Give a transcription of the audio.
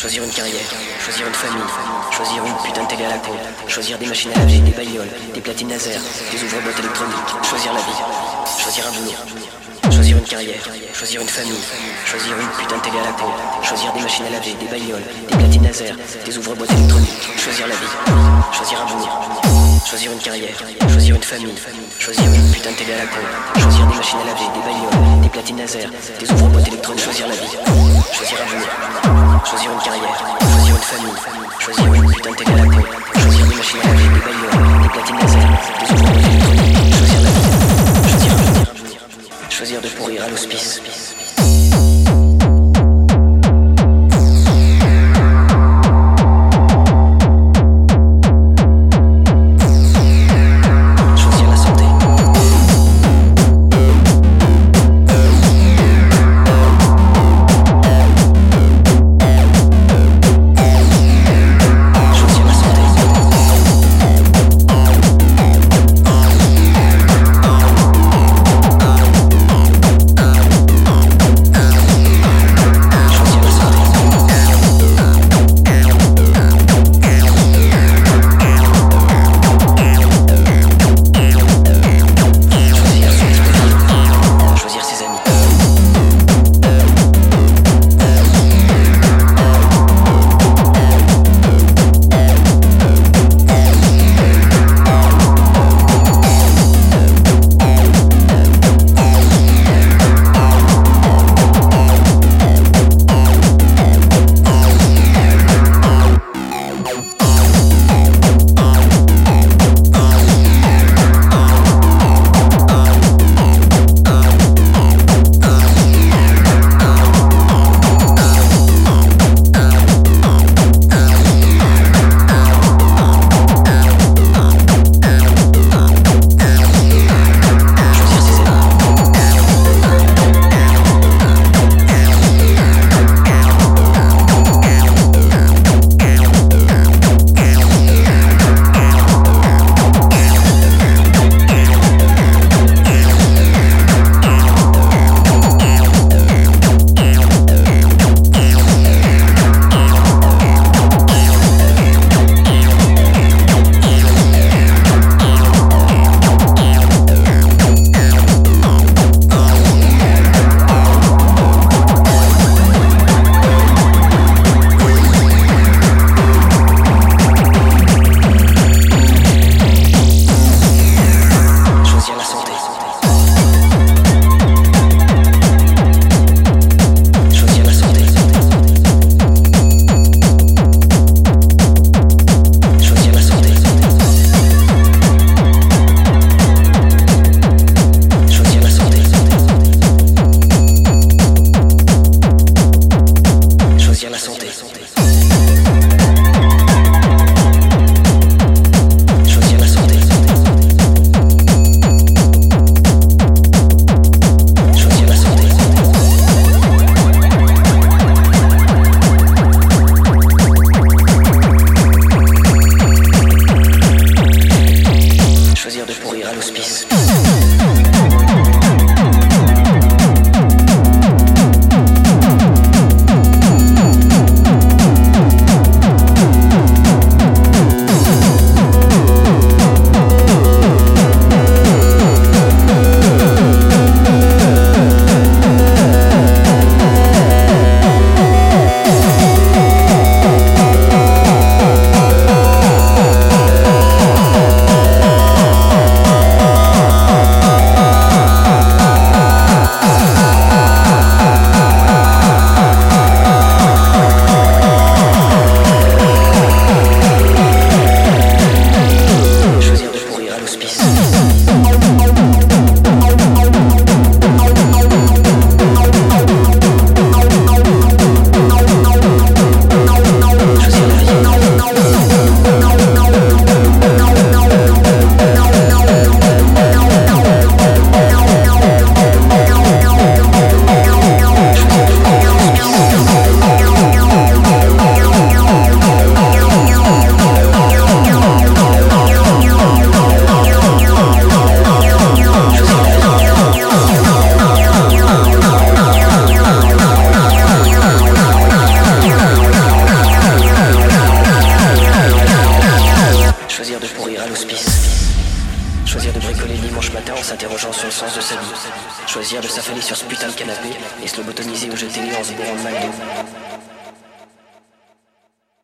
Choisir une carrière, choisir une famille, choisir une putain de télé à la con, choisir des machines à laver, des bagnoles, des platines laser, des ouvre-boîtes électroniques, choisir la vie, choisir un boulot, choisir une carrière, choisir une famille, choisir une putain de télé à la con, choisir des machines à laver, des bagnoles, des platines laser, des ouvre-boîtes électroniques, choisir la vie, choisir un boulot, choisir une carrière, choisir une famille, choisir une putain de télé à la con, choisir des machines à laver, des bagnoles, des platines laser, des ouvre-boîtes électroniques, choisir la vie, de pourrir à l'hospice. Peace. Choisir de bricoler le dimanche matin en s'interrogeant sur le sens de sa vie. Choisir de s'affaler sur ce putain de canapé et se lobotomiser ou jeter les en se bourrant de McDo.